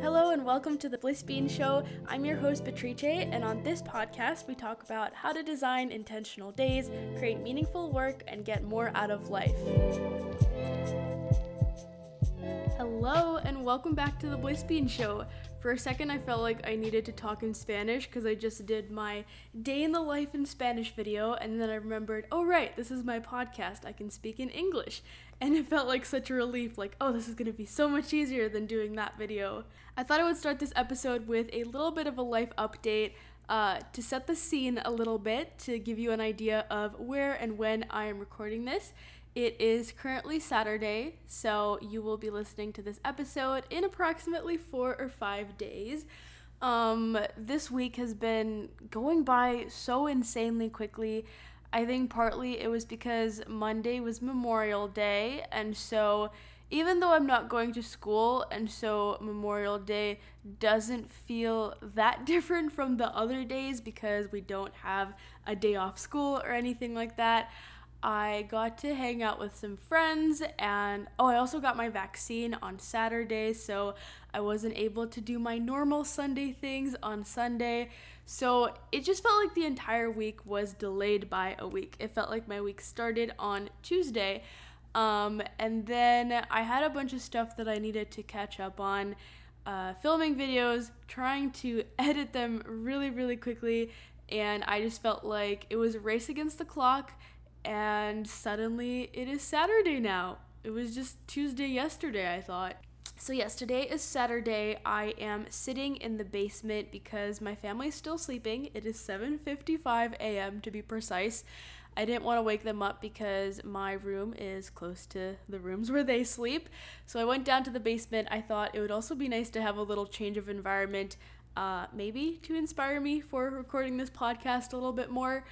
Hello and welcome to the Bliss Bean Show. I'm your host Beatrice, and on this podcast, we talk about how to design intentional days, create meaningful work, and get more out of life. Hello and welcome back to the Bliss Bean Show. For a second, I felt like I needed to talk in Spanish because I just did my day in the life in Spanish video, and then I remembered, oh, right, this is my podcast. I can speak in English. And it felt like such a relief like, oh, this is to be so much easier than doing that video. I thought I would start this episode with a little bit of a life update. Uh, to set the scene a little bit, to give you an idea of where and when I am recording this, it is currently Saturday, so you will be listening to this episode in approximately four or five days. Um, this week has been going by so insanely quickly. I think partly it was because Monday was Memorial Day, and so even though I'm not going to school, and so Memorial Day doesn't feel that different from the other days because we don't have a day off school or anything like that. I got to hang out with some friends, and oh, I also got my vaccine on Saturday, so I wasn't able to do my normal Sunday things on Sunday. So it just felt like the entire week was delayed by a week. It felt like my week started on Tuesday. Um, and then I had a bunch of stuff that I needed to catch up on. Uh, filming videos, trying to edit them really, really quickly, and I just felt like it was a race against the clock and suddenly it is Saturday now. It was just Tuesday yesterday, I thought. So yes, today is Saturday. I am sitting in the basement because my family is still sleeping. It is 7:55 a.m. to be precise. I didn't want to wake them up because my room is close to the rooms where they sleep. So I went down to the basement. I thought it would also be nice to have a little change of environment, uh, maybe to inspire me for recording this podcast a little bit more.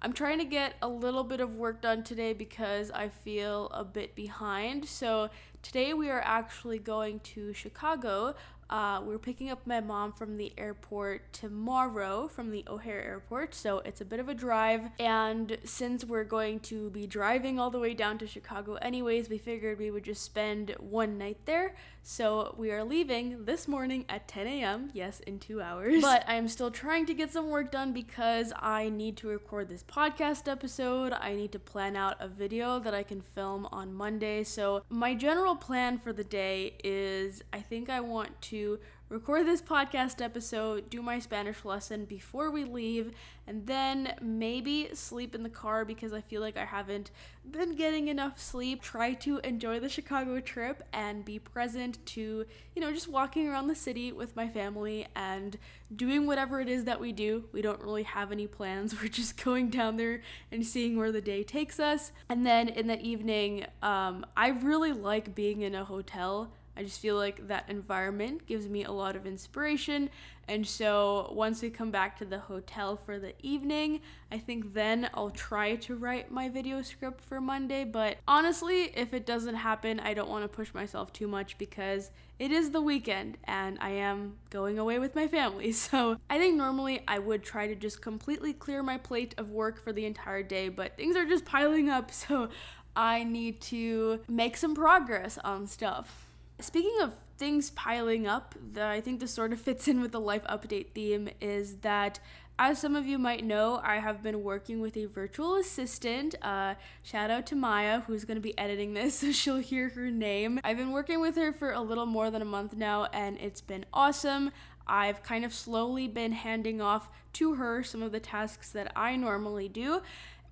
I'm trying to get a little bit of work done today because I feel a bit behind. So, today we are actually going to Chicago uh, we're picking up my mom from the airport tomorrow from the O'Hare airport, so it's a bit of a drive. And since we're going to be driving all the way down to Chicago, anyways, we figured we would just spend one night there. So we are leaving this morning at 10 a.m., yes, in two hours. But I'm still trying to get some work done because I need to record this podcast episode. I need to plan out a video that I can film on Monday. So my general plan for the day is I think I want to record this podcast episode, do my Spanish lesson before we leave, and then maybe sleep in the car because I feel like I haven't been getting enough sleep. Try to enjoy the Chicago trip and be present to, you know, just walking around the city with my family and doing whatever it is that we do. We don't really have any plans. We're just going down there and seeing where the day takes us. And then in the evening, um, I really like being in a hotel I just feel like that environment gives me a lot of inspiration. And so once we come back to the hotel for the evening, I think then I'll try to write my video script for Monday. But honestly, if it doesn't happen, I don't want to push myself too much because it is the weekend and I am going away with my family. So I think normally I would try to just completely clear my plate of work for the entire day, but things are just piling up. So I need to make some progress on stuff. Speaking of things piling up, the, I think this sort of fits in with the life update theme is that as some of you might know, I have been working with a virtual assistant. Uh, shout out to Maya, who's going to be editing this, so she'll hear her name. I've been working with her for a little more than a month now, and it's been awesome. I've kind of slowly been handing off to her some of the tasks that I normally do.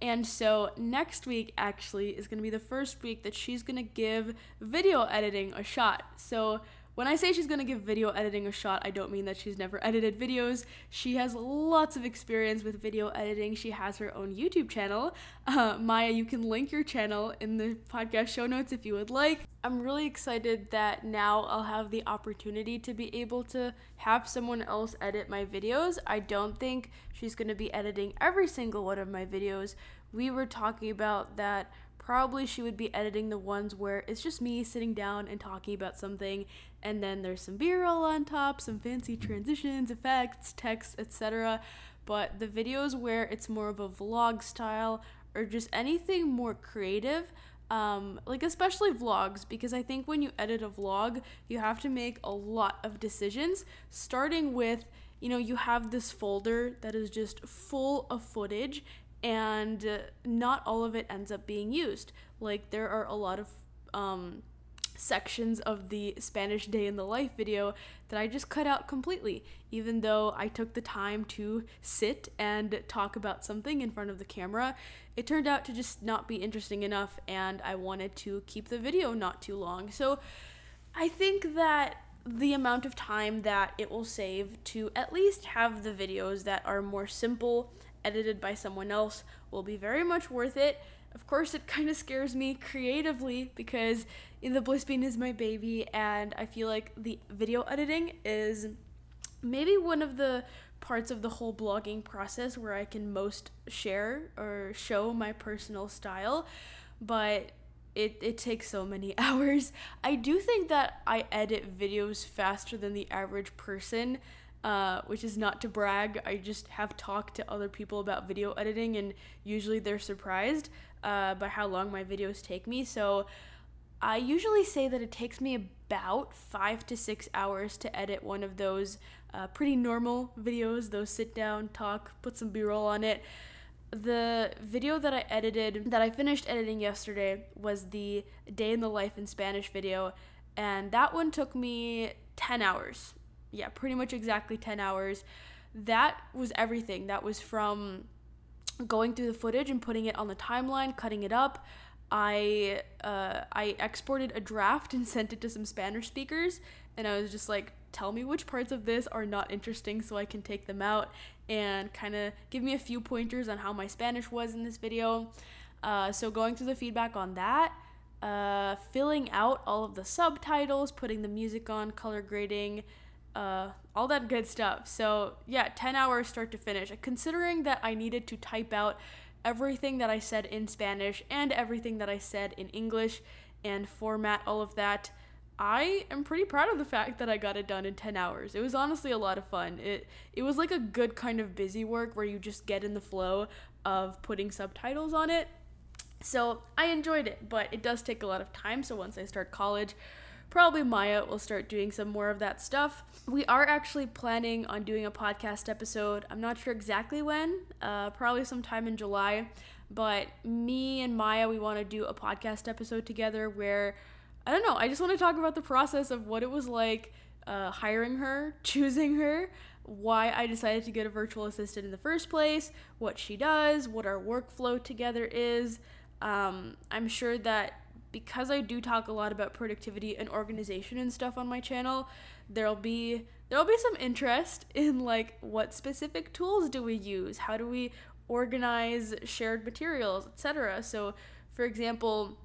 And so next week actually is going to be the first week that she's going to give video editing a shot. So when I say she's to give video editing a shot, I don't mean that she's never edited videos. She has lots of experience with video editing. She has her own YouTube channel. Uh, Maya, you can link your channel in the podcast show notes if you would like. I'm really excited that now I'll have the opportunity to be able to have someone else edit my videos. I don't think she's to be editing every single one of my videos. We were talking about that probably she would be editing the ones where it's just me sitting down and talking about something and then there's some b-roll on top some fancy transitions effects text etc but the videos where it's more of a vlog style or just anything more creative Um, like especially vlogs because I think when you edit a vlog, you have to make a lot of decisions starting with you know, you have this folder that is just full of footage and uh, not all of it ends up being used. Like there are a lot of um, sections of the Spanish Day in the Life video that I just cut out completely, even though I took the time to sit and talk about something in front of the camera. It turned out to just not be interesting enough, and I wanted to keep the video not too long. So I think that the amount of time that it will save to at least have the videos that are more simple, edited by someone else, will be very much worth it. Of course, it kind of scares me creatively because the Bliss Bean is my baby, and I feel like the video editing is maybe one of the parts of the whole blogging process where I can most share or show my personal style. But it, it takes so many hours. I do think that I edit videos faster than the average person, uh, which is not to brag. I just have talked to other people about video editing, and usually they're surprised uh, by how long my videos take me. So I usually say that it takes me about five to six hours to edit one of those uh, pretty normal videos, those sit down, talk, put some b roll on it the video that I edited, that I finished editing yesterday, was the day in the life in Spanish video, and that one took me 10 hours. Yeah, pretty much exactly 10 hours. That was everything. That was from going through the footage and putting it on the timeline, cutting it up. I uh, I exported a draft and sent it to some Spanish speakers, and I was just like, tell me which parts of this are not interesting so I can take them out and kind of give me a few pointers on how my Spanish was in this video. Uh, so, going through the feedback on that, uh, filling out all of the subtitles, putting the music on, color grading, uh, all that good stuff. So, yeah, 10 hours start to finish. Considering that I needed to type out everything that I said in Spanish and everything that I said in English and format all of that. I am pretty proud of the fact that I got it done in 10 hours. It was honestly a lot of fun. It it was like a good kind of busy work where you just get in the flow of putting subtitles on it. So, I enjoyed it, but it does take a lot of time. So, once I start college, probably Maya will start doing some more of that stuff. We are actually planning on doing a podcast episode. I'm not sure exactly when, uh, probably sometime in July. But me and Maya, we want to do a podcast episode together where I don't know. I just want to talk about the process of what it was like uh, hiring her, choosing her, why I decided to get a virtual assistant in the first place, what she does, what our workflow together is. Um, I'm sure that because I do talk a lot about productivity and organization and stuff on my channel, there'll be there'll be some interest in like what specific tools do we use? How do we organize shared materials, etc. So, for example,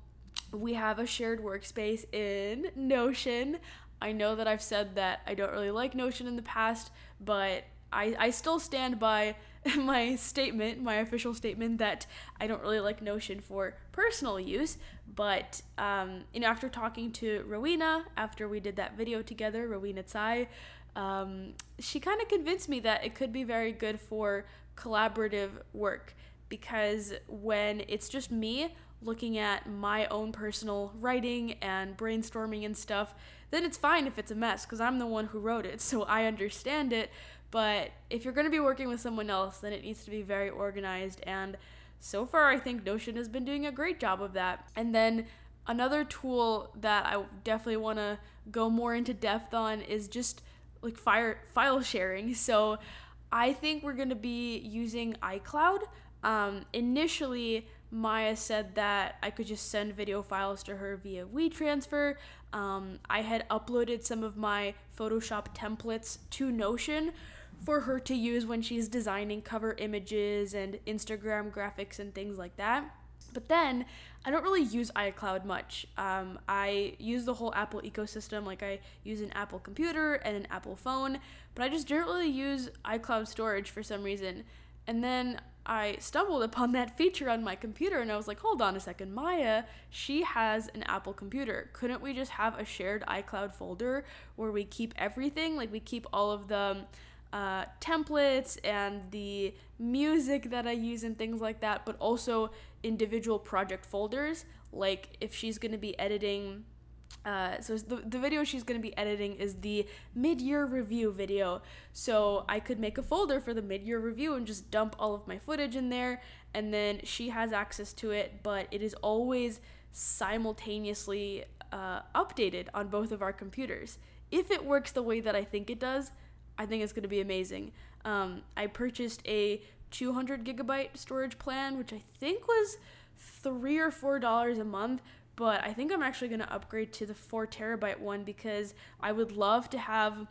we have a shared workspace in Notion. I know that I've said that I don't really like Notion in the past, but I, I still stand by my statement, my official statement, that I don't really like Notion for personal use. But, um, you know, after talking to Rowena, after we did that video together, Rowena Tsai, um, she kind of convinced me that it could be very good for collaborative work because when it's just me looking at my own personal writing and brainstorming and stuff, then it's fine if it's a mess because I'm the one who wrote it, so I understand it. But if you're going to be working with someone else, then it needs to be very organized. And so far, I think Notion has been doing a great job of that. And then another tool that I definitely want to go more into depth on is just like fire file sharing. So I think we're going to be using iCloud. Um, initially, Maya said that I could just send video files to her via WeTransfer. Um, I had uploaded some of my Photoshop templates to Notion for her to use when she's designing cover images and Instagram graphics and things like that. But then I don't really use iCloud much. Um, I use the whole Apple ecosystem, like I use an Apple computer and an Apple phone, but I just don't really use iCloud storage for some reason. And then I stumbled upon that feature on my computer and I was like, hold on a second, Maya, she has an Apple computer. Couldn't we just have a shared iCloud folder where we keep everything? Like, we keep all of the uh, templates and the music that I use and things like that, but also individual project folders. Like if she's going to be editing uh, so the, the video she's going to be editing is the mid-year review video so i could make a folder for the mid-year review and just dump all of my footage in there and then she has access to it but it is always simultaneously uh, updated on both of our computers if it works the way that i think it does i think it's going to be amazing um, i purchased a 200 gigabyte storage plan which i think was three or four dollars a month but I think I'm actually going to upgrade to the 4 terabyte one because I would love to have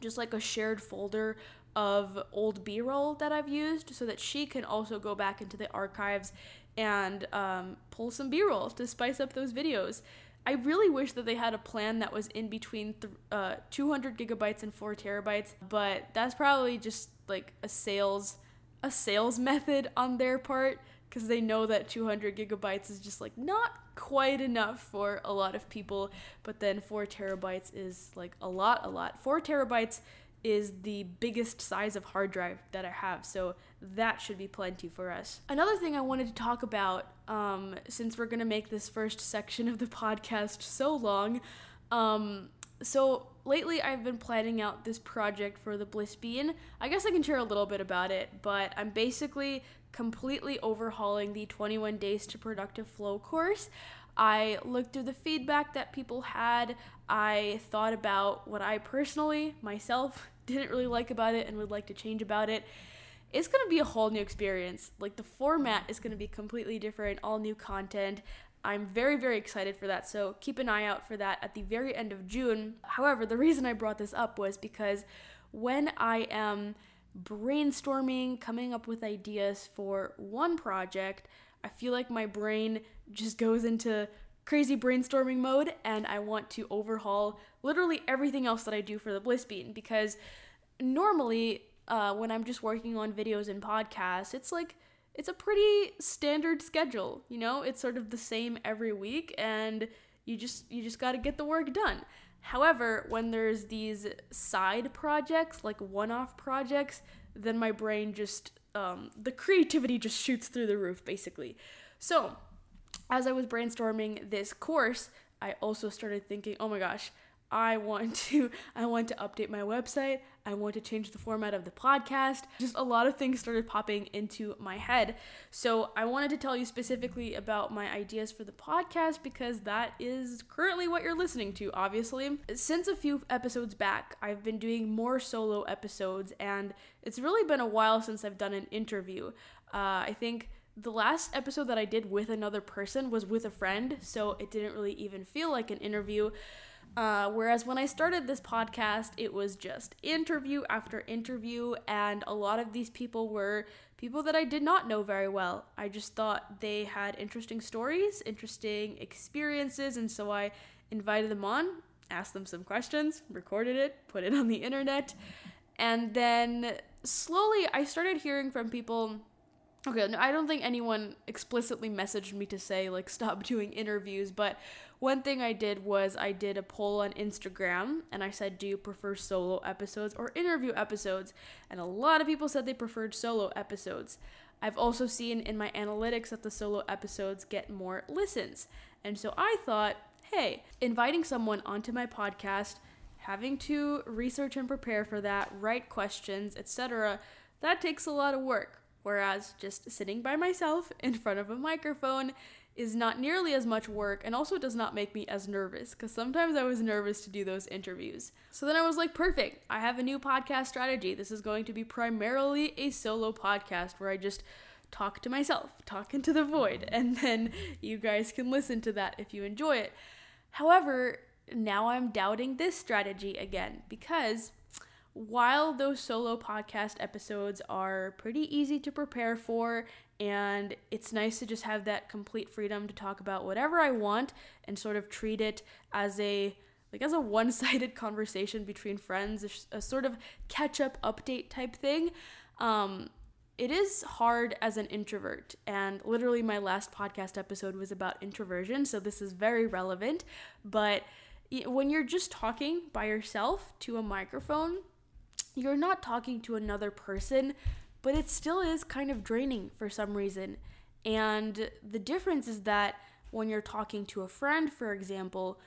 just like a shared folder of old B roll that I've used so that she can also go back into the archives and um, pull some B roll to spice up those videos. I really wish that they had a plan that was in between th- uh, 200 gigabytes and 4 terabytes, but that's probably just like a sales a sales method on their part because they know that 200 gigabytes is just like not quite enough for a lot of people but then 4 terabytes is like a lot a lot. 4 terabytes is the biggest size of hard drive that i have so that should be plenty for us another thing i wanted to talk about um, since we're to make this first section of the podcast so long um, so lately I've been planning out this project for the Bliss Bean. I guess I can share a little bit about it, but I'm basically completely overhauling the 21 Days to Productive Flow course. I looked through the feedback that people had. I thought about what I personally, myself, didn't really like about it and would like to change about it. It's going to be a whole new experience. Like the format is going to be completely different, all new content. I'm very, very excited for that. So keep an eye out for that at the very end of June. However, the reason I brought this up was because when I am brainstorming, coming up with ideas for one project, I feel like my brain just goes into crazy brainstorming mode and I want to overhaul literally everything else that I do for the Bliss Bean because normally uh, when I'm just working on videos and podcasts, it's like it's a pretty standard schedule, you know? It's sort of the same every week and you just you just got to get the work done. However, when there's these side projects, like one-off projects, then my brain just um, the creativity just shoots through the roof, basically. So, as I was brainstorming this course, I also started thinking, oh my gosh, I want to I want to update my website. I want to change the format of the podcast. Just a lot of things started popping into my head. So, I wanted to tell you specifically about my ideas for the podcast because that is currently what you're listening to, obviously. Since a few episodes back, I've been doing more solo episodes and it's really been a while since I've done an interview. Uh, I think the last episode that I did with another person was with a friend, so it didn't really even feel like an interview. Uh, whereas when I started this podcast, it was just interview after interview, and a lot of these people were people that I did not know very well. I just thought they had interesting stories, interesting experiences, and so I invited them on, asked them some questions, recorded it, put it on the internet, and then slowly I started hearing from people. Okay, no, I don't think anyone explicitly messaged me to say, like, stop doing interviews, but one thing I did was I did a poll on Instagram and I said, Do you prefer solo episodes or interview episodes? And a lot of people said they preferred solo episodes. I've also seen in my analytics that the solo episodes get more listens. And so I thought, hey, inviting someone onto my podcast, having to research and prepare for that, write questions, etc., that takes a lot of work. Whereas just sitting by myself in front of a microphone is not nearly as much work and also does not make me as nervous because sometimes I was nervous to do those interviews. So then I was like, perfect, I have a new podcast strategy. This is going to be primarily a solo podcast where I just talk to myself, talk into the void, and then you guys can listen to that if you enjoy it. However, now I'm doubting this strategy again because while those solo podcast episodes are pretty easy to prepare for and it's nice to just have that complete freedom to talk about whatever I want and sort of treat it as a like as a one-sided conversation between friends, a, sort of catch-up update type thing. Um, it is hard as an introvert, and literally my last podcast episode was about introversion, so this is very relevant. But when you're just talking by yourself to a microphone, you're not talking to another person but it still is kind of draining for some reason. And the difference is that when you're talking to a friend, for example,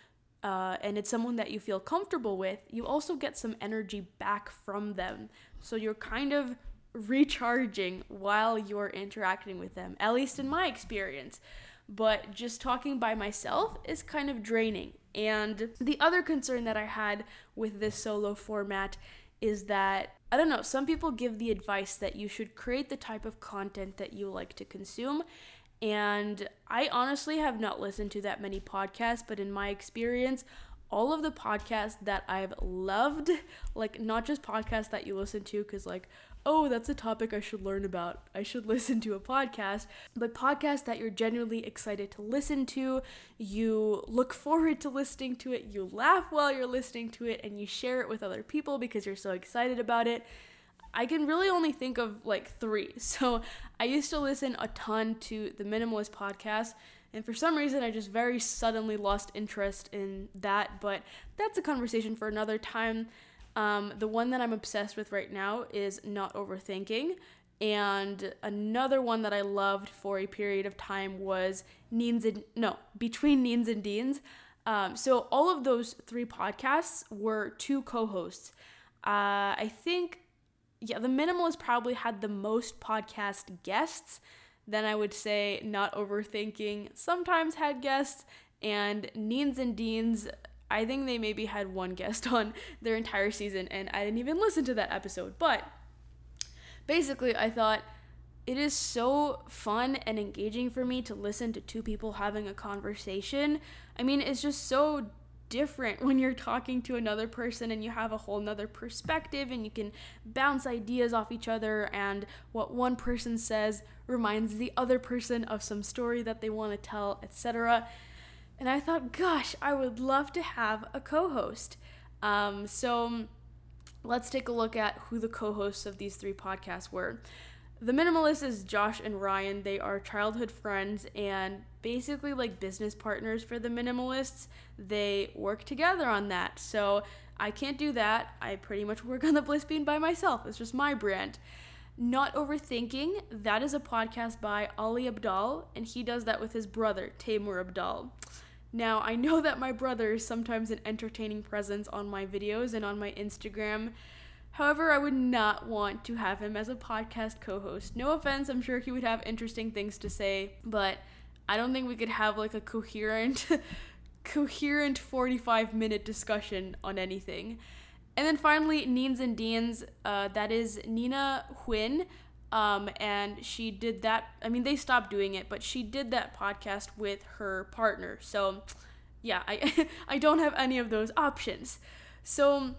uh, and it's someone that you feel comfortable with, you also get some energy back from them. So you're kind of recharging while you're interacting with them, at least in my experience. But just talking by myself is kind of draining. And the other concern that I had with this solo format is that I don't know, some people give the advice that you should create the type of content that you like to consume. And I honestly have not listened to that many podcasts, but in my experience, all of the podcasts that I've loved, like not just podcasts that you listen to because like oh, that's a topic I should learn about. I should listen to a podcast. But podcasts that you're genuinely excited to listen to, you look forward to listening to it, you laugh while you're listening to it, and you share it with other people because you're so excited about it. I can really only think of like three. So I used to listen a ton to the Minimalist podcast. And for some reason, I just very suddenly lost interest in that. But that's a conversation for another time. Um, the one that I'm obsessed with right now is Not Overthinking. And another one that I loved for a period of time was Neens and no, Between Neens and Deans. Um, so all of those three podcasts were two co-hosts. Uh, I think, yeah, the Minimalist probably had the most podcast guests. Then I would say Not Overthinking sometimes had guests, and Neens and Deans I think they maybe had one guest on their entire season, and I didn't even listen to that episode. But basically, I thought it is so fun and engaging for me to listen to two people having a conversation. I mean, it's just so different when you're talking to another person and you have a whole nother perspective and you can bounce ideas off each other and what one person says reminds the other person of some story that they want to tell etc and I thought, gosh, I would love to have a co host. Um, so let's take a look at who the co hosts of these three podcasts were. The Minimalist is Josh and Ryan. They are childhood friends and basically like business partners for the Minimalists. They work together on that. So I can't do that. I pretty much work on the Bliss Bean by myself. It's just my brand. Not Overthinking, that is a podcast by Ali Abdaal, and he does that with his brother, Taimur Abdaal. Now, I know that my brother is sometimes an entertaining presence on my videos and on my Instagram. However, I would not want to have him as a podcast co host. No offense, I'm sure he would have interesting things to say, but I don't think we could have like a coherent, coherent 45 minute discussion on anything. And then finally, Neens and Deans, uh, that is Nina Huynh. Um, and she did that. I mean, they stopped doing it, but she did that podcast with her partner. So, yeah, I I don't have any of those options. So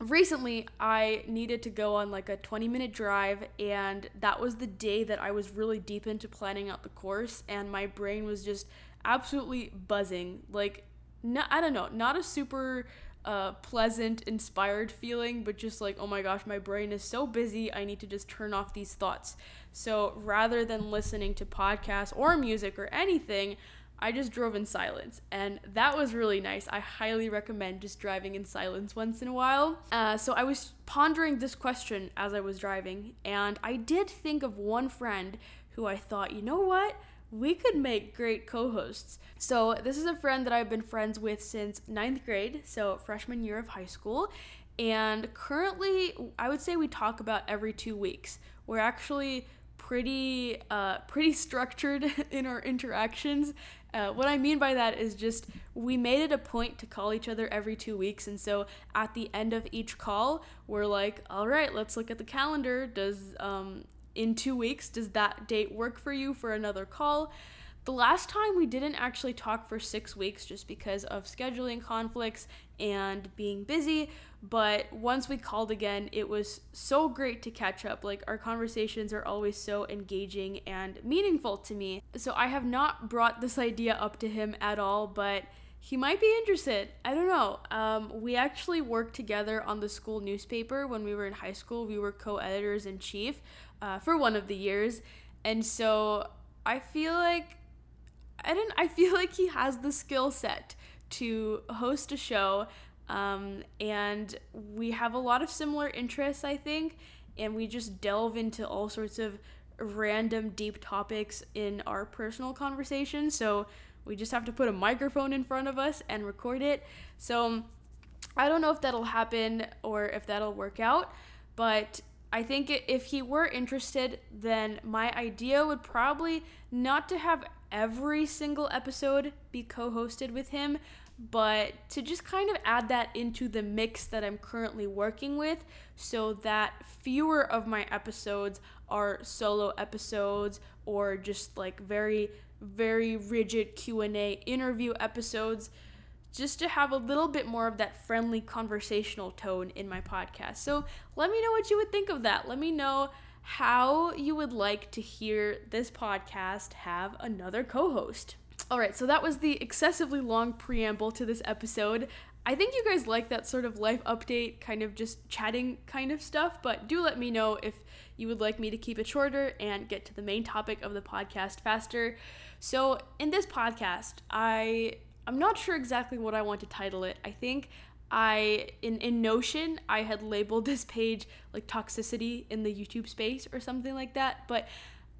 recently I needed to go on like a 20 minute drive and that was the day that I was really deep into planning out the course and my brain was just absolutely buzzing like no, I don't know not a super uh, pleasant, inspired feeling, but just like, oh my gosh, my brain is so busy, I need to just turn off these thoughts. So rather than listening to podcasts or music or anything, I just drove in silence, and that was really nice. I highly recommend just driving in silence once in a while. Uh, so I was pondering this question as I was driving, and I did think of one friend who I thought, you know what? We could make great co hosts. So, this is a friend that I've been friends with since ninth grade, so freshman year of high school. And currently, I would say we talk about every two weeks. We're actually pretty uh, pretty structured in our interactions. Uh, what I mean by that is just we made it a point to call each other every two weeks, and so at the end of each call, we're like, "All right, let's look at the calendar. Does um, in two weeks. Does that date work for you for another call? The last time we didn't actually talk for six weeks just because of scheduling conflicts and being busy. But once we called again, it was so great to catch up. Like, our conversations are always so engaging and meaningful to me. So, I have not brought this idea up to him at all, but he might be interested. I don't know. Um, we actually worked together on the school newspaper when we were in high school. We were co editors in chief uh, for one of the years. And so I feel like I didn't I feel like he has the skill set to host a show um, and we have a lot of similar interests I think and we just delve into all sorts of random deep topics in our personal conversations. So we just have to put a microphone in front of us and record it. So I don't know if that'll happen or if that'll work out, but I think if he were interested, then my idea would probably not to have every single episode be co hosted with him, but to just kind of add that into the mix that I'm currently working with so that fewer of my episodes are solo episodes or just like very very rigid Q&A interview episodes just to have a little bit more of that friendly conversational tone in my podcast. So, let me know what you would think of that. Let me know how you would like to hear this podcast have another co-host. All right, so that was the excessively long preamble to this episode. I think you guys like that sort of life update, kind of just chatting kind of stuff, but do let me know if you would like me to keep it shorter and get to the main topic of the podcast faster. So, in this podcast, I I'm not sure exactly what I want to title it. I think I in in Notion I had labeled this page like toxicity in the YouTube space or something like that, but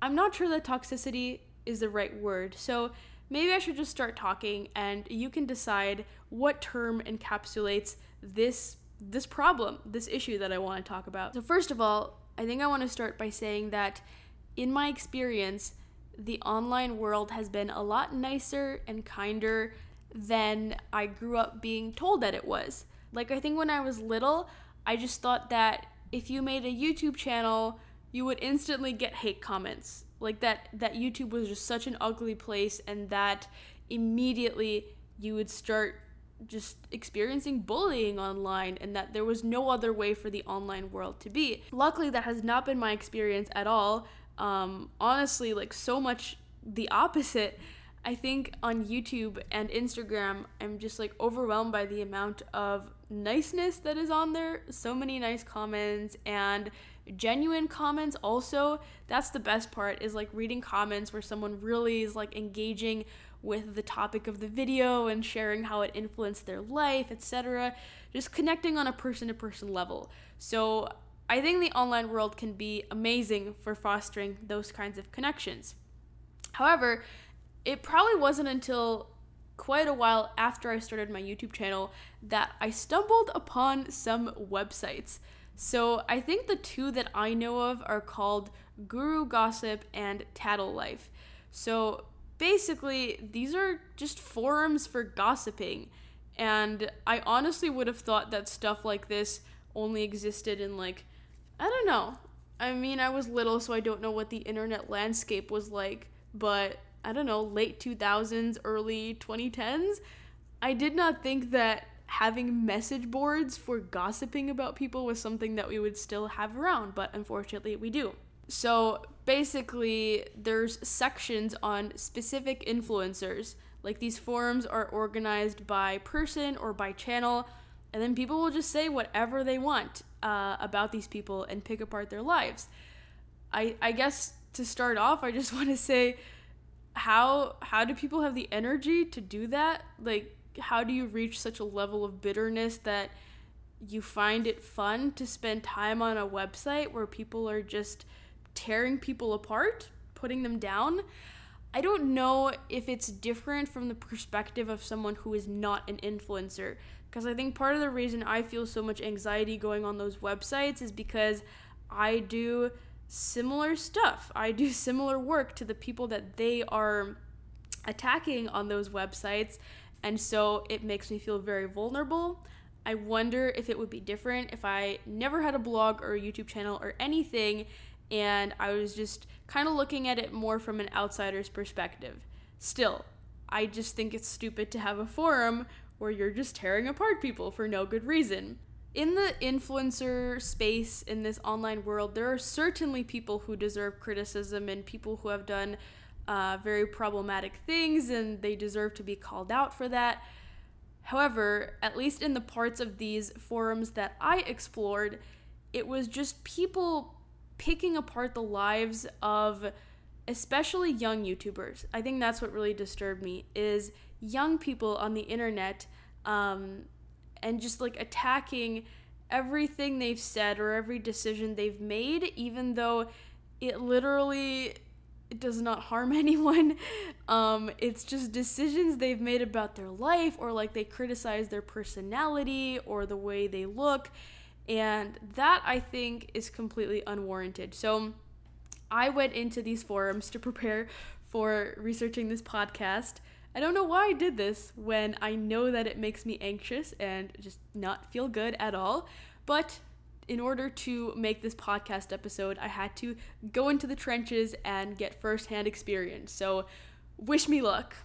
I'm not sure that toxicity is the right word. So, maybe I should just start talking and you can decide what term encapsulates this this problem, this issue that I want to talk about. So first of all, I think I want to start by saying that in my experience, the online world has been a lot nicer and kinder than I grew up being told that it was. Like, I think when I was little, I just thought that if you made a YouTube channel, you would instantly get hate comments. Like that that YouTube was just such an ugly place and that immediately you would start just experiencing bullying online and that there was no other way for the online world to be. Luckily, that has not been my experience at all. Um, honestly, like so much the opposite. I think on YouTube and Instagram, I'm just like overwhelmed by the amount of niceness that is on there. So many nice comments and genuine comments also. That's the best part is like reading comments where someone really is like engaging with the topic of the video and sharing how it influenced their life, etc. Just connecting on a person to person level. So I think the online world can be amazing for fostering those kinds of connections. However, it probably wasn't until quite a while after I started my YouTube channel that I stumbled upon some websites. So I think the two that I know of are called Guru Gossip and Tattle Life. So basically, these are just forums for gossiping. And I honestly would have thought that stuff like this only existed in, like, I don't know. I mean, I was little, so I don't know what the internet landscape was like, but I don't know, late 2000s, early 2010s. I did not think that having message boards for gossiping about people was something that we would still have around, but unfortunately we do. So basically, there's sections on specific influencers. Like these forums are organized by person or by channel, and then people will just say whatever they want uh, about these people and pick apart their lives. I I guess to start off, I just want to say how how do people have the energy to do that? Like how do you reach such a level of bitterness that you find it fun to spend time on a website where people are just tearing people apart, putting them down. I don't know if it's different from the perspective of someone who is not an influencer. Because I think part of the reason I feel so much anxiety going on those websites is because I do similar stuff. I do similar work to the people that they are attacking on those websites. And so it makes me feel very vulnerable. I wonder if it would be different if I never had a blog or a YouTube channel or anything and I was just kind of looking at it more from an outsider's perspective. Still, I just think it's stupid to have a forum where you're just tearing apart people for no good reason. In the influencer space in this online world, there are certainly people who deserve criticism and people who have done uh, very problematic things and they deserve to be called out for that. However, at least in the parts of these forums that I explored, it was just people picking apart the lives of especially young YouTubers. I think that's what really disturbed me is young people on the internet um, and just like attacking everything they've said or every decision they've made, even though it literally does not harm anyone. Um, it's just decisions they've made about their life, or like they criticize their personality or the way they look. And that I think is completely unwarranted. So I went into these forums to prepare for researching this podcast. I don't know why I did this when I know that it makes me anxious and just not feel good at all. But in order to make this podcast episode, I had to go into the trenches and get firsthand experience. So, wish me luck.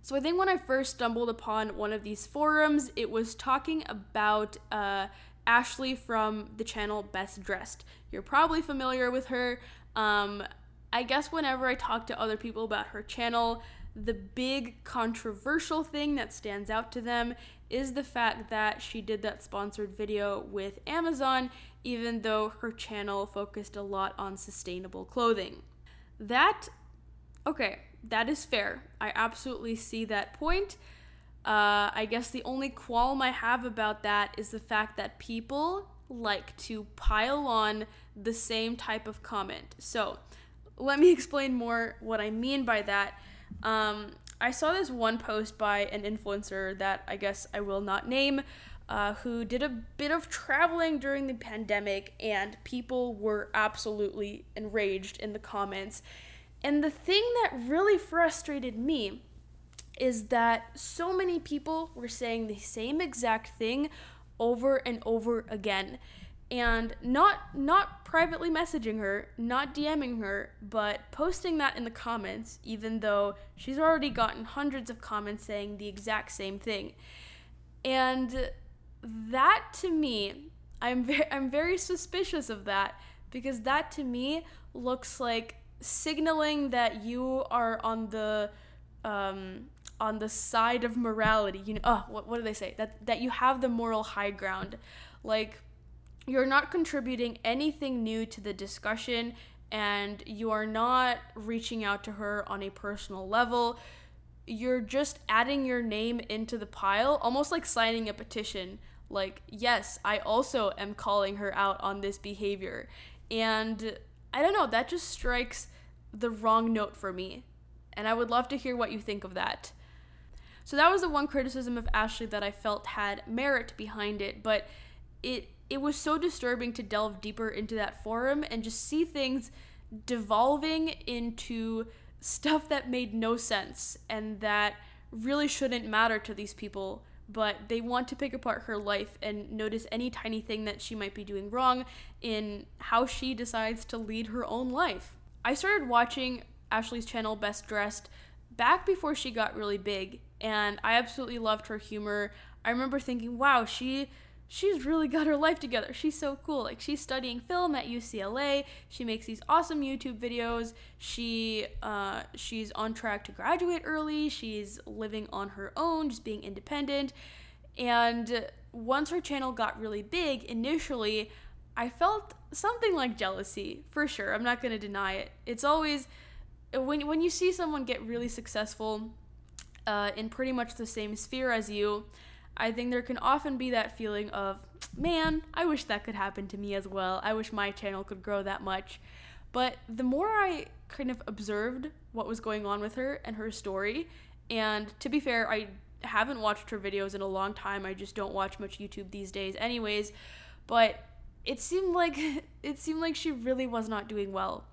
So, I think when I first stumbled upon one of these forums, it was talking about uh, Ashley from the channel Best Dressed. You're probably familiar with her. Um, I guess whenever I talk to other people about her channel, the big controversial thing that stands out to them is the fact that she did that sponsored video with Amazon, even though her channel focused a lot on sustainable clothing. That, okay, that is fair. I absolutely see that point. Uh, I guess the only qualm I have about that is the fact that people like to pile on the same type of comment. So, let me explain more what I mean by that. Um, I saw this one post by an influencer that I guess I will not name, uh, who did a bit of traveling during the pandemic, and people were absolutely enraged in the comments. And the thing that really frustrated me is that so many people were saying the same exact thing over and over again and not not privately messaging her, not DMing her, but posting that in the comments even though she's already gotten hundreds of comments saying the exact same thing. And that to me, I'm very I'm very suspicious of that because that to me looks like signaling that you are on the um, on the side of morality. You know, oh, what, what do they say? That that you have the moral high ground. Like you're not contributing anything new to the discussion and you are not reaching out to her on a personal level. You're just adding your name into the pile, almost like signing a petition. Like, yes, I also am calling her out on this behavior. And I don't know, that just strikes the wrong note for me. And I would love to hear what you think of that. So that was the one criticism of Ashley that I felt had merit behind it, but it it was so disturbing to delve deeper into that forum and just see things devolving into stuff that made no sense and that really shouldn't matter to these people but they want to pick apart her life and notice any tiny thing that she might be doing wrong in how she decides to lead her own life. I started watching Ashley's channel Best Dressed back before she got really big and I absolutely loved her humor. I remember thinking, wow, she she's really got her life together. She's so cool. Like she's studying film at UCLA. She makes these awesome YouTube videos. She uh, she's on track to graduate early. She's living on her own, just being independent. And once her channel got really big, initially, I felt something like jealousy for sure. I'm not gonna deny it. It's always when when you see someone get really successful uh, in pretty much the same sphere as you I think there can often be that feeling of, man, I wish that could happen to me as well. I wish my channel could grow that much. But the more I kind of observed what was going on with her and her story, and to be fair, I haven't watched her videos in a long time. I just don't watch much YouTube these days anyways, but it seemed like it seemed like she really was not doing well.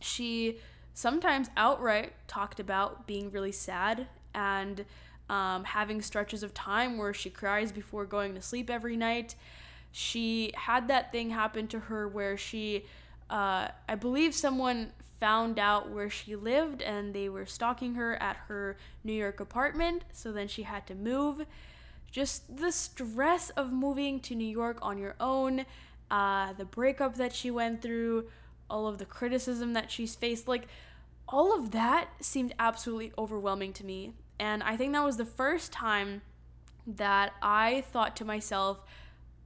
She sometimes outright talked about being really sad and um, having stretches of time where she cries before going to sleep every night. She had that thing happen to her where she, uh, I believe someone found out where she lived and they were stalking her at her New York apartment, so then she had to move. Just the stress of moving to New York on your own, uh, the breakup that she went through, all of the criticism that she's faced, like all of that seemed absolutely overwhelming to me. And I think that was the first time that I thought to myself,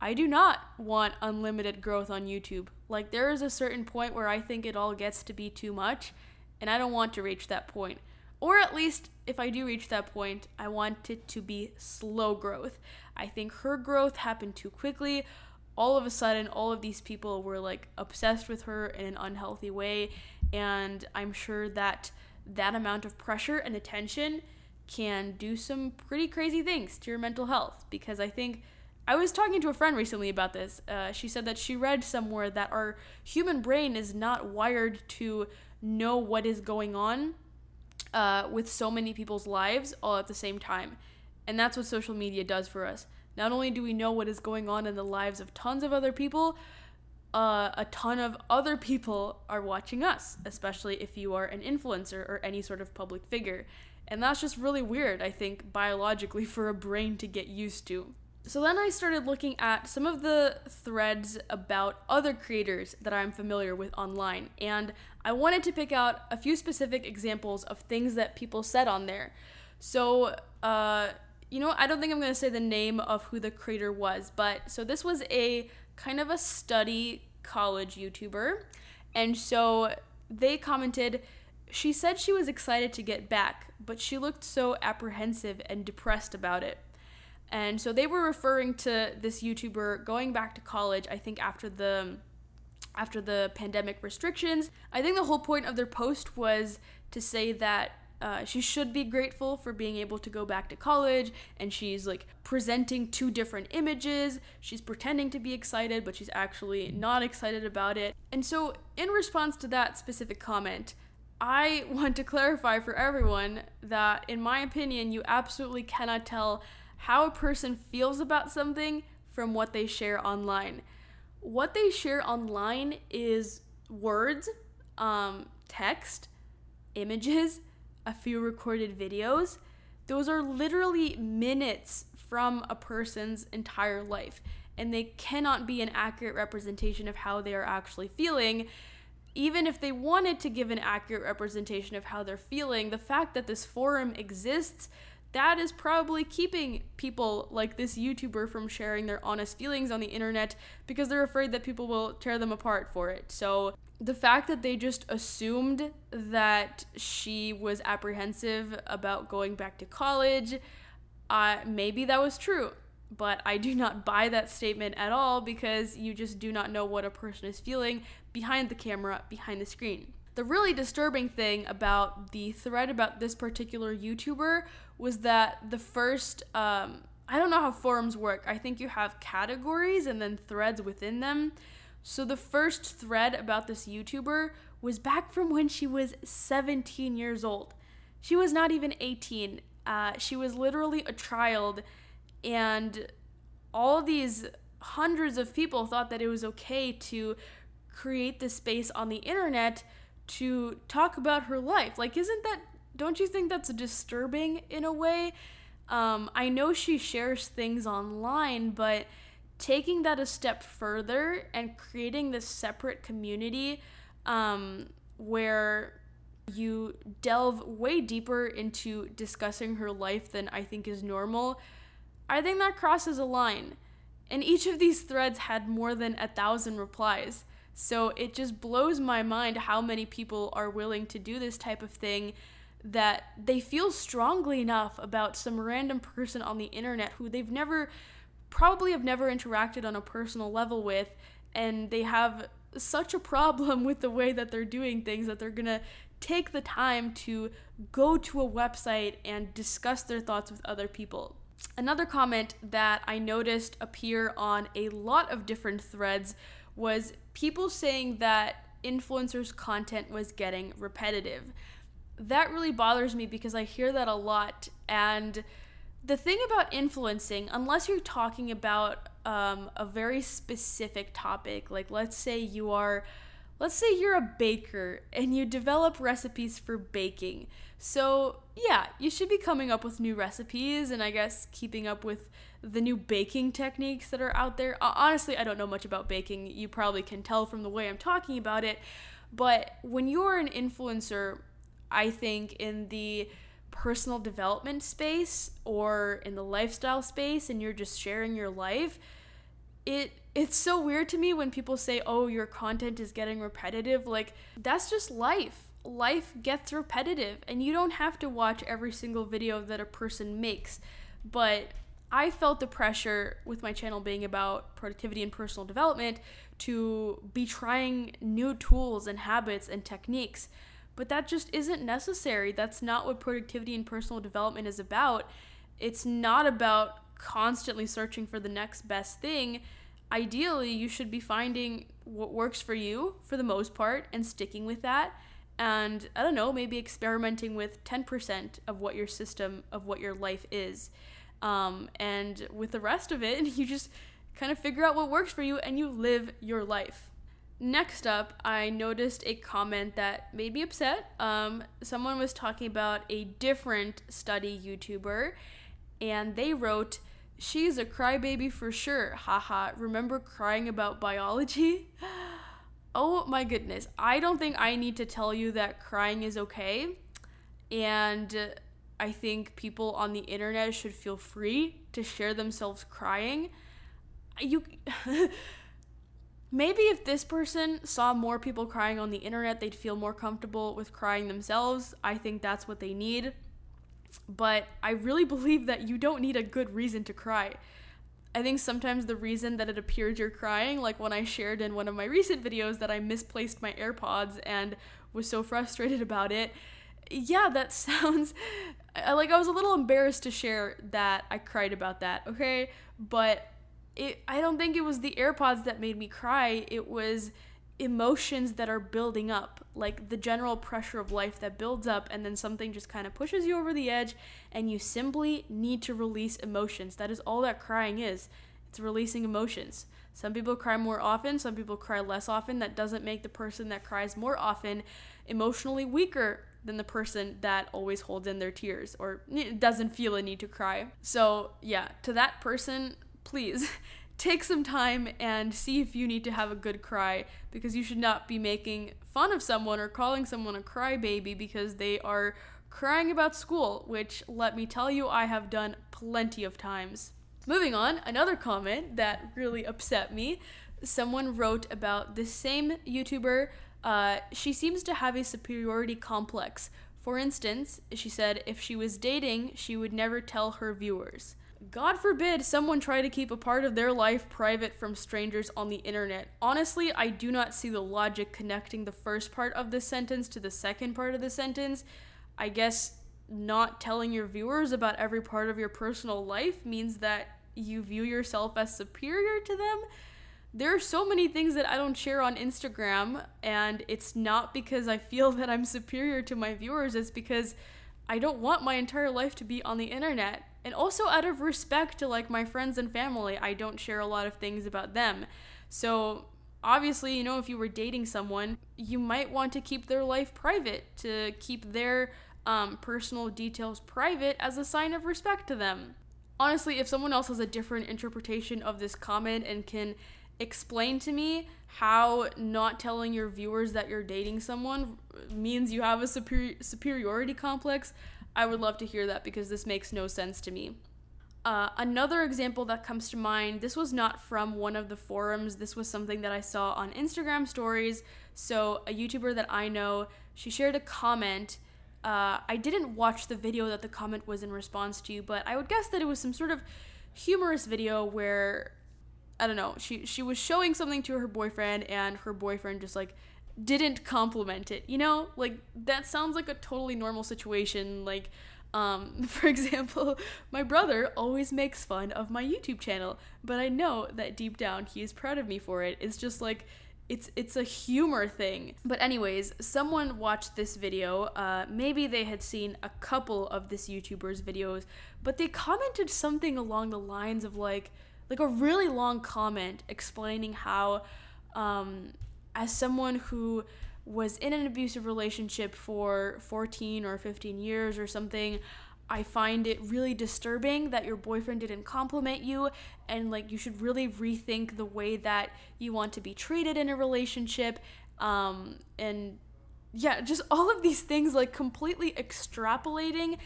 I do not want unlimited growth on YouTube. Like, there is a certain point where I think it all gets to be too much, and I don't want to reach that point. Or at least, if I do reach that point, I want it to be slow growth. I think her growth happened too quickly. all of a sudden all of these people were like obsessed with her in an unhealthy way and i'm sure that that amount of pressure and attention can do some pretty crazy things to your mental health because i think i was talking to a friend recently about this uh, she said that she read somewhere that our human brain is not wired to know what is going on uh, with so many people's lives all at the same time and that's what social media does for us not only do we know what is going on in the lives of tons of other people, uh, a ton of other people are watching us, especially if you are an influencer or any sort of public figure. And that's just really weird, I think, biologically, for a brain to get used to. So then I started looking at some of the threads about other creators that I'm familiar with online, and I wanted to pick out a few specific examples of things that people said on there. So, uh, you know, I don't think I'm going to say the name of who the creator was, but so this was a kind of a study college YouTuber. And so they commented, she said she was excited to get back, but she looked so apprehensive and depressed about it. And so they were referring to this YouTuber going back to college, I think after the after the pandemic restrictions. I think the whole point of their post was to say that uh, she should be grateful for being able to go back to college and she's like presenting two different images she's pretending to be excited but she's actually not excited about it and so in response to that specific comment i want to clarify for everyone that in my opinion you absolutely cannot tell how a person feels about something from what they share online what they share online is words um, text images a few recorded videos, those are literally minutes from a person's entire life. And they cannot be an accurate representation of how they are actually feeling. Even if they wanted to give an accurate representation of how they're feeling, the fact that this forum exists, that is probably keeping people like this YouTuber from sharing their honest feelings on the internet because they're afraid that people will tear them apart for it. So the fact that they just assumed that she was apprehensive about going back to college, uh, maybe that was true. But I do not buy that statement at all because you just do not know what a person is feeling behind the camera, behind the screen. The really disturbing thing about the thread about this particular YouTuber was that the first, um, I don't know how forums work. I think you have categories and then threads within them. So the first thread about this YouTuber was back from when she was 17 years old. She was not even 18. Uh, she was literally a child, and all these hundreds of people thought that it was okay to create this space on the internet to talk about her life. Like, isn't that, don't you think that's disturbing in a way? Um, I know she shares things online, but taking that a step further and creating this separate community um, where you delve way deeper into discussing her life than I think is normal, I think that crosses a line. And each of these threads had more than a thousand replies. So it just blows my mind how many people are willing to do this type of thing that they feel strongly enough about some random person on the internet who they've never probably have never interacted on a personal level with, and they have such a problem with the way that they're doing things that they're gonna take the time to go to a website and discuss their thoughts with other people. Another comment that I noticed appear on a lot of different threads was people saying that influencers' content was getting repetitive. That really bothers me because I hear that a lot and the thing about influencing, unless you're talking about um, a very specific topic, like let's say you are, let's say you're a baker and you develop recipes for baking. So, yeah, you should be coming up with new recipes and I guess keeping up with the new baking techniques that are out there. Honestly, I don't know much about baking. You probably can tell from the way I'm talking about it. But when you're an influencer, I think in the personal development space or in the lifestyle space and you're just sharing your life, it it's so weird to me when people say, "Oh, your content is getting repetitive." Like that's just life. Life gets repetitive and you don't have to watch every single video that a person makes. But I felt the pressure with my channel being about productivity and personal development to be trying new tools and habits and techniques. But that just isn't necessary. That's not what productivity and personal development is about. It's not about constantly searching for the next best thing. Ideally, you should be finding what works for you for the most part and sticking with that. And I don't know, maybe experimenting with 10% of what your system, of what your life is. Um, and with the rest of it, you just kind of figure out what works for you and you live your life. Next up, I noticed a comment that made me upset. Um, someone was talking about a different study YouTuber, and they wrote, She's a crybaby for sure. Haha. Remember crying about biology? oh my goodness. I don't think I need to tell you that crying is okay. And I think people on the internet should feel free to share themselves crying. You. Maybe if this person saw more people crying on the internet, they'd feel more comfortable with crying themselves. I think that's what they need. But I really believe that you don't need a good reason to cry. I think sometimes the reason that it appeared you're crying, like when I shared in one of my recent videos that I misplaced my AirPods and was so frustrated about it, yeah, that sounds like I was a little embarrassed to share that I cried about that, okay? But it I don't think it was the AirPods that made me cry. It was emotions that are building up, like the general pressure of life that builds up and then something just kind of pushes you over the edge and you simply need to release emotions. That is all that crying is. It's releasing emotions. Some people cry more often, some people cry less often. That doesn't make the person that cries more often emotionally weaker than the person that always holds in their tears or doesn't feel a need to cry. So, yeah, to that person, please take some time and see if you need to have a good cry because you should not be making fun of someone or calling someone a crybaby because they are crying about school, which let me tell you, I have done plenty of times. Moving on, another comment that really upset me. Someone wrote about the same YouTuber. Uh, she seems to have a superiority complex. For instance, she said if she was dating, she would never tell her viewers. God forbid someone try to keep a part of their life private from strangers on the internet. Honestly, I do not see the logic connecting the first part of the sentence to the second part of the sentence. I guess not telling your viewers about every part of your personal life means that you view yourself as superior to them. There are so many things that I don't share on Instagram, and it's not because I feel that I'm superior to my viewers, it's because I don't want my entire life to be on the internet and also out of respect to like my friends and family i don't share a lot of things about them. So obviously you know if you were dating someone you might want to keep their life private to keep their um, personal details private as a sign of respect to them. Honestly if someone else has a different interpretation of this comment and can explain to me how not telling your viewers that you're dating someone means you have a superi- superiority complex I would love to hear that because this makes no sense to me. Uh, another example that comes to mind this was not from one of the forums, this was something that I saw on Instagram stories. So, a YouTuber that I know, she shared a comment. Uh, I didn't watch the video that the comment was in response to, but I would guess that it was some sort of humorous video where I don't know, she she was showing something to her boyfriend and her boyfriend just like didn't compliment it. You know, like that sounds like a totally normal situation. Like, um, for example, my brother always makes fun of my YouTube channel, but I know that deep down he is proud of me for it. It's just like it's it's a humor thing. But anyways, someone watched this video. Uh, maybe they had seen a couple of this YouTuber's videos, but they commented something along the lines of like like a really long comment explaining how um, as someone who was in an abusive relationship for 14 or 15 years or something, I find it really disturbing that your boyfriend didn't compliment you and like you should really rethink the way that you want to be treated in a relationship um and yeah, just all of these things like completely extrapolating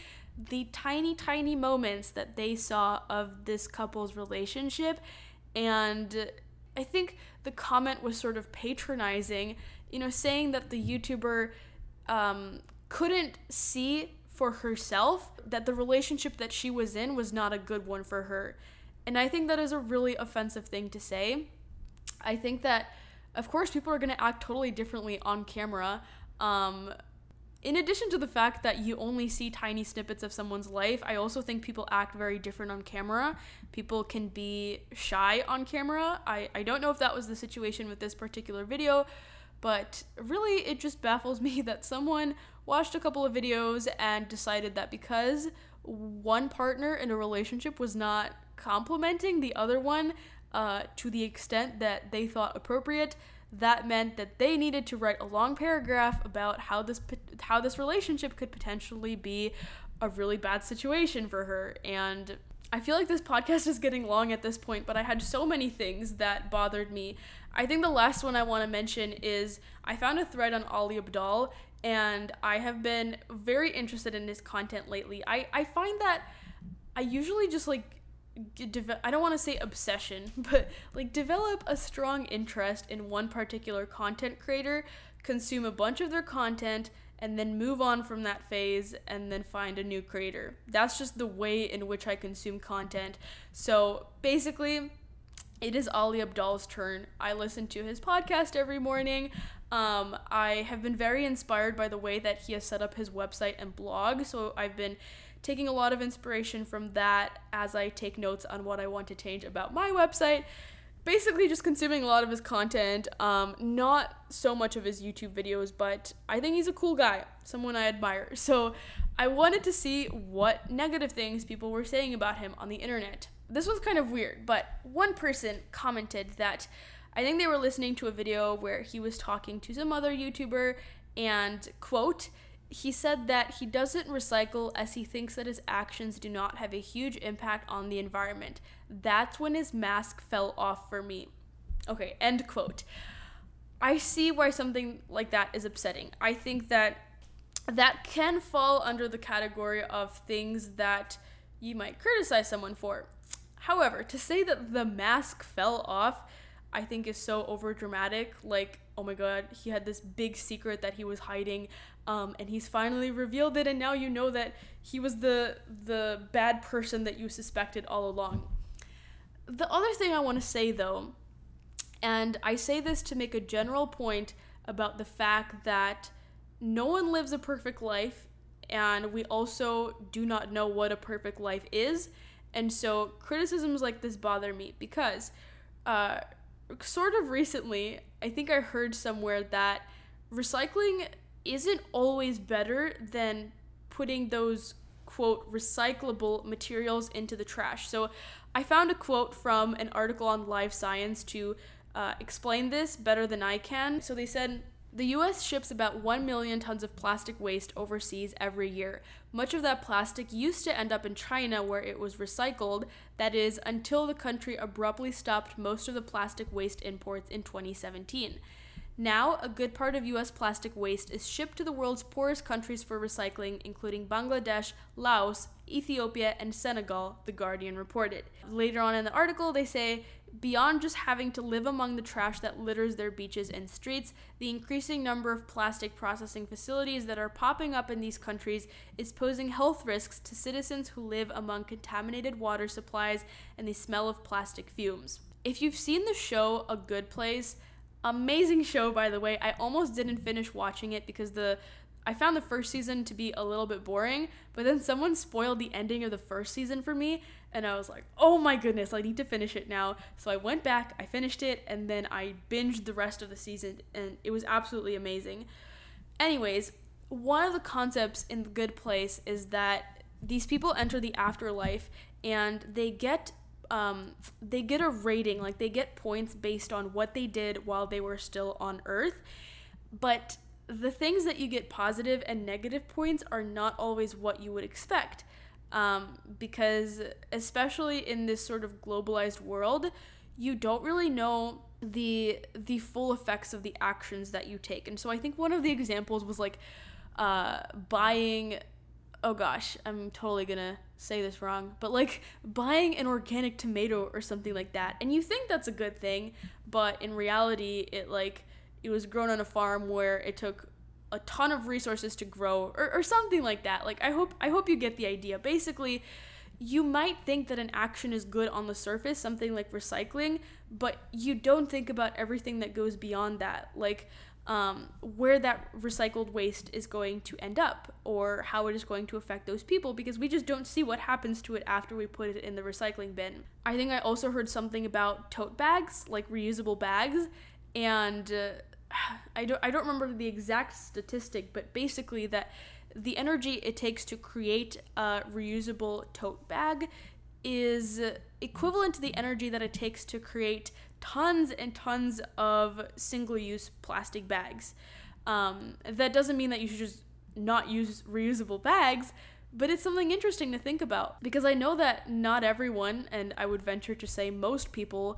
the tiny tiny moments that they saw of this couple's relationship and I think the comment was sort of patronizing, you know, saying that the YouTuber um, couldn't see for herself that the relationship that she was in was not a good one for her. And I think that is a really offensive thing to say. I think that, of course, people are going to act totally differently on camera. Um, in addition to the fact that you only see tiny snippets of someone's life, I also think people act very different on camera. People can be shy on camera. I, I don't know if that was the situation with this particular video, but really it just baffles me that someone watched a couple of videos and decided that because one partner in a relationship was not complimenting the other one uh, to the extent that they thought appropriate, that meant that they needed to write a long paragraph about how this how this relationship could potentially be a really bad situation for her and I feel like this podcast is getting long at this point, but I had so many things that bothered me. I think the last one I want to mention is I found a thread on Ali Abdaal, and I have been very interested in his content lately. I, I find that I usually just like I don't want to say obsession, but like develop a strong interest in one particular content creator, consume a bunch of their content, and then move on from that phase and then find a new creator. That's just the way in which I consume content. So basically, it is Ali Abdaal's turn. I listen to his podcast every morning. Um, I have been very inspired by the way that he has set up his website and blog. So I've been taking a lot of inspiration from that as I take notes on what I want to change about my website. Basically, just consuming a lot of his content, um, not so much of his YouTube videos, but I think he's a cool guy, someone I admire. So I wanted to see what negative things people were saying about him on the internet. This was kind of weird, but one person commented that I think they were listening to a video where he was talking to some other YouTuber and, quote, he said that he doesn't recycle as he thinks that his actions do not have a huge impact on the environment. That's when his mask fell off for me. Okay, end quote. I see why something like that is upsetting. I think that that can fall under the category of things that you might criticize someone for. However, to say that the mask fell off, I think is so over dramatic. Like, oh my god, he had this big secret that he was hiding um, and he's finally revealed it, and now you know that he was the the bad person that you suspected all along. The other thing I want to say though, and I say this to make a general point about the fact that no one lives a perfect life, and we also do not know what a perfect life is. And so criticisms like this bother me because, uh, sort of recently, I think I heard somewhere that recycling isn't always better than putting those quote recyclable materials into the trash. So I found a quote from an article on Live Science to uh, explain this better than I can. So they said the US ships about 1 million tons of plastic waste overseas every year. Much of that plastic used to end up in China where it was recycled, that is, until the country abruptly stopped most of the plastic waste imports in 2017. Now, a good part of US plastic waste is shipped to the world's poorest countries for recycling, including Bangladesh, Laos, Ethiopia, and Senegal, The Guardian reported. Later on in the article, they say Beyond just having to live among the trash that litters their beaches and streets, the increasing number of plastic processing facilities that are popping up in these countries is posing health risks to citizens who live among contaminated water supplies and the smell of plastic fumes. If you've seen the show A Good Place, Amazing show, by the way. I almost didn't finish watching it because the I found the first season to be a little bit boring, but then someone spoiled the ending of the first season for me, and I was like, oh my goodness, I need to finish it now. So I went back, I finished it, and then I binged the rest of the season, and it was absolutely amazing. Anyways, one of the concepts in The Good Place is that these people enter the afterlife and they get um, they get a rating, like they get points based on what they did while they were still on Earth. But the things that you get positive and negative points are not always what you would expect. Um, because, especially in this sort of globalized world, you don't really know the the full effects of the actions that you take. And so I think one of the examples was like uh, buying oh gosh, I'm totally gonna say this wrong, but like buying an organic tomato or something like that. And you think that's a good thing, but in reality, it like it was grown on a farm where it took a ton of resources to grow or, or something like that. Like I hope I hope you get the idea. Basically, you might think that an action is good on the surface, something like recycling, but you don't think about everything that goes beyond that. Like um, where that recycled waste is going to end up or how it is going to affect those people because we just don't see what happens to it after we put it in the recycling bin. I think I also heard something about tote bags, like reusable bags, and uh, I don't I don't remember the exact statistic, but basically that the energy it takes to create a reusable tote bag is equivalent to the energy that it takes to create tons and tons of single use plastic bags. Um, that doesn't mean that you should just not use reusable bags, but it's something interesting to think about because I know that not everyone, and I would venture to say most people,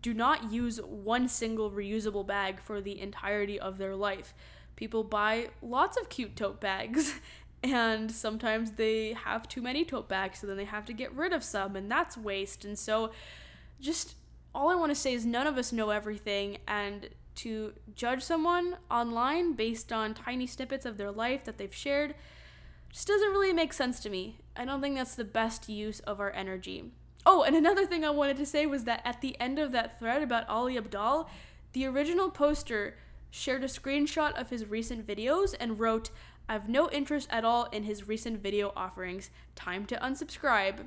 do not use one single reusable bag for the entirety of their life. People buy lots of cute tote bags, and sometimes they have too many tote bags, so then they have to get rid of some, and that's waste. And so, just all I want to say is none of us know everything, and to judge someone online based on tiny snippets of their life that they've shared just doesn't really make sense to me. I don't think that's the best use of our energy. Oh, and another thing I wanted to say was that at the end of that thread about Ali Abdaal, the original poster shared a screenshot of his recent videos and wrote, I have no interest at all in his recent video offerings. Time to unsubscribe.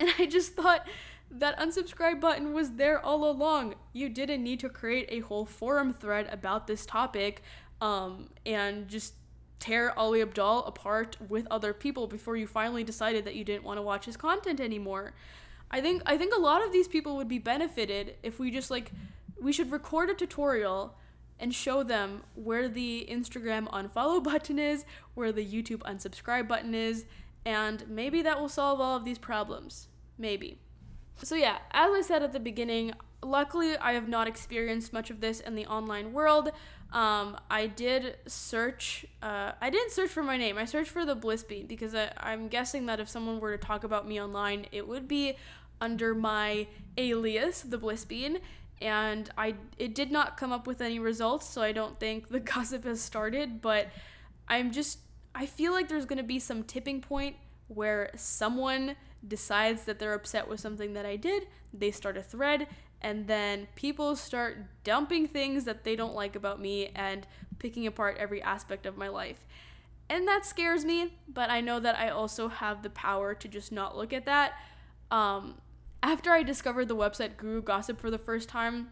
And I just thought that unsubscribe button was there all along. You didn't need to create a whole forum thread about this topic um, and just tear Ali Abdaal apart with other people before you finally decided that you didn't want to watch his content anymore. I think I think a lot of these people would be benefited if we just like we should record a tutorial and show them where the Instagram unfollow button is, where the YouTube unsubscribe button is, and maybe that will solve all of these problems. Maybe. So, yeah, as I said at the beginning, luckily I have not experienced much of this in the online world. Um, I did search, uh, I didn't search for my name, I searched for the Bliss Bean because I, I'm guessing that if someone were to talk about me online, it would be under my alias, the Bliss Bean. And I it did not come up with any results, so I don't think the gossip has started. But I'm just I feel like there's gonna be some tipping point where someone decides that they're upset with something that I did, they start a thread, and then people start dumping things that they don't like about me and picking apart every aspect of my life. And that scares me, but I know that I also have the power to just not look at that. Um, after I discovered the website Guru Gossip for the first time,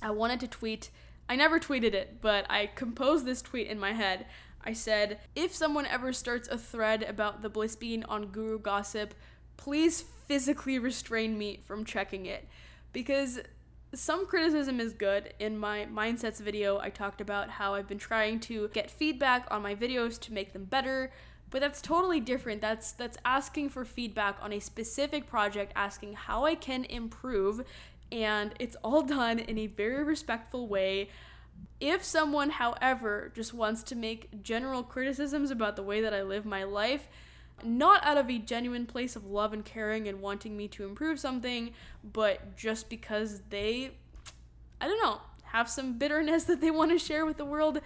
I wanted to tweet. I never tweeted it, but I composed this tweet in my head. I said, if someone ever starts a thread about the Bliss Bean on Guru Gossip, please physically restrain me from checking it because some criticism is good. In my mindsets video, I talked about how I've been trying to get feedback on my videos to make them better, but that's totally different. That's that's asking for feedback on a specific project, asking how I can improve, and it's all done in a very respectful way. If someone, however, just wants to make general criticisms about the way that I live my life, not out of a genuine place of love and caring and wanting me to improve something, but just because they, I don't know, have some bitterness that they want to share with the world.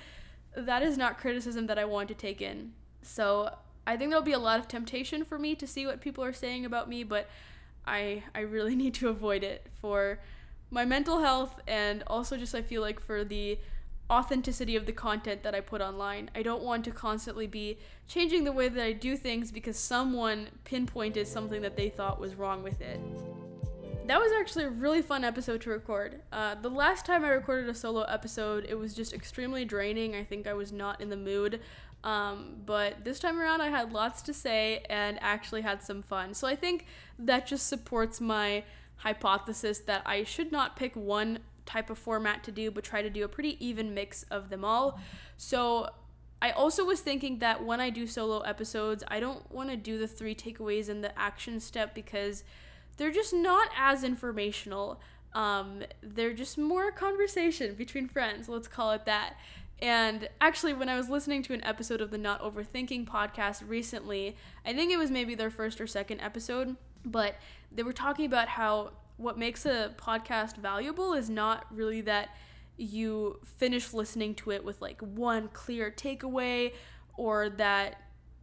That is not criticism that I want to take in. So I think there'll be a lot of temptation for me to see what people are saying about me, but I I really need to avoid it for my mental health and also just I feel like for the authenticity of the content that I put online. I don't want to constantly be changing the way that I do things because someone pinpointed something that they thought was wrong with it. That was actually a really fun episode to record. Uh, the last time I recorded a solo episode, it was just extremely draining. I think I was not in the mood. Um, but this time around, I had lots to say and actually had some fun. So I think that just supports my hypothesis that I should not pick one type of format to do, but try to do a pretty even mix of them all. So I also was thinking that when I do solo episodes, I don't want to do the three takeaways and the action step because they're just not as informational. Um, they're just more conversation between friends, let's call it that. And actually, when I was listening to an episode of the Not Overthinking podcast recently, I think it was maybe their first or second episode, but they were talking about how what makes a podcast valuable is not really that you finish listening to it with like one clear takeaway or that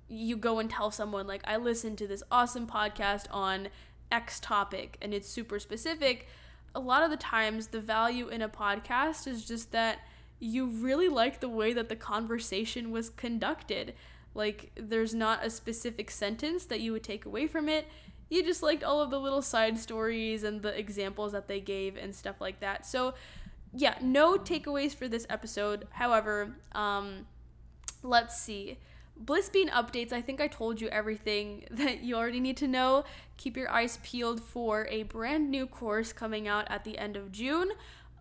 you go and tell someone like I listened to this awesome podcast on X topic and it's super specific. A lot of the times the value in a podcast is just that you really like the way that the conversation was conducted. Like there's not a specific sentence that you would take away from it. You just liked all of the little side stories and the examples that they gave and stuff like that. So yeah, no takeaways for this episode. However, um, let's see. Blissbean updates, I think I told you everything that you already need to know. Keep your eyes peeled for a brand new course coming out at the end of June.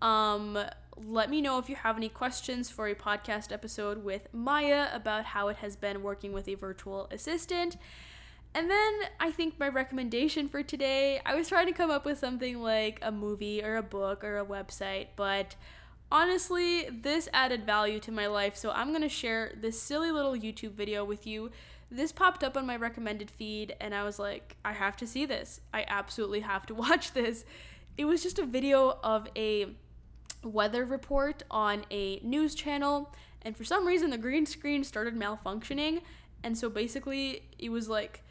Um, let me know if you have any questions for a podcast episode with Maya about how it has been working with a virtual assistant. And then I think my recommendation for today, I was trying to come up with something like a movie or a book or a website, but honestly, this added value to my life, so I'm gonna share this silly little YouTube video with you. This popped up on my recommended feed, and I was like, I have to see this. I absolutely have to watch this. It was just a video of a weather report on a news channel, and for some reason, the green screen started malfunctioning, and so basically, it was like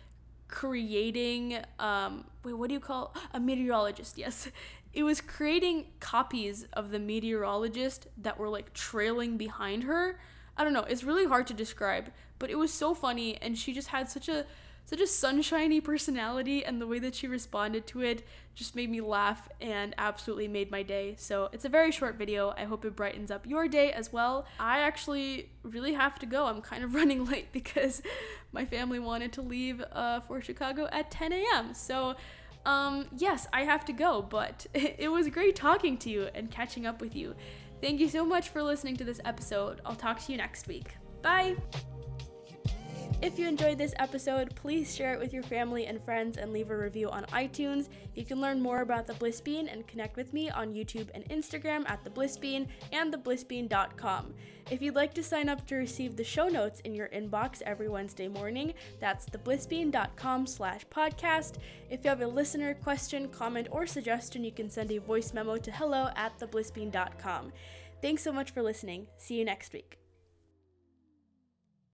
creating um wait what do you call a meteorologist yes. It was creating copies of the meteorologist that were like trailing behind her. I don't know it's really hard to describe but it was so funny and she just had such a such a sunshiny personality and the way that she responded to it just made me laugh and absolutely made my day. So it's a very short video. I hope it brightens up your day as well. I actually really have to go. I'm kind of running late because my family wanted to leave uh, for Chicago at 10 a.m. So um, yes, I have to go, but it was great talking to you and catching up with you. Thank you so much for listening to this episode. I'll talk to you next week. Bye! If you enjoyed this episode, please share it with your family and friends and leave a review on iTunes. You can learn more about the Bliss Bean and connect with me on YouTube and Instagram at the Bliss Bean and theblissbean.com. If you'd like to sign up to receive the show notes in your inbox every Wednesday morning, that's theblissbean.com slash podcast. If you have a listener question, comment, or suggestion, you can send a voice memo to hello at theblissbean.com. Thanks so much for listening. See you next week.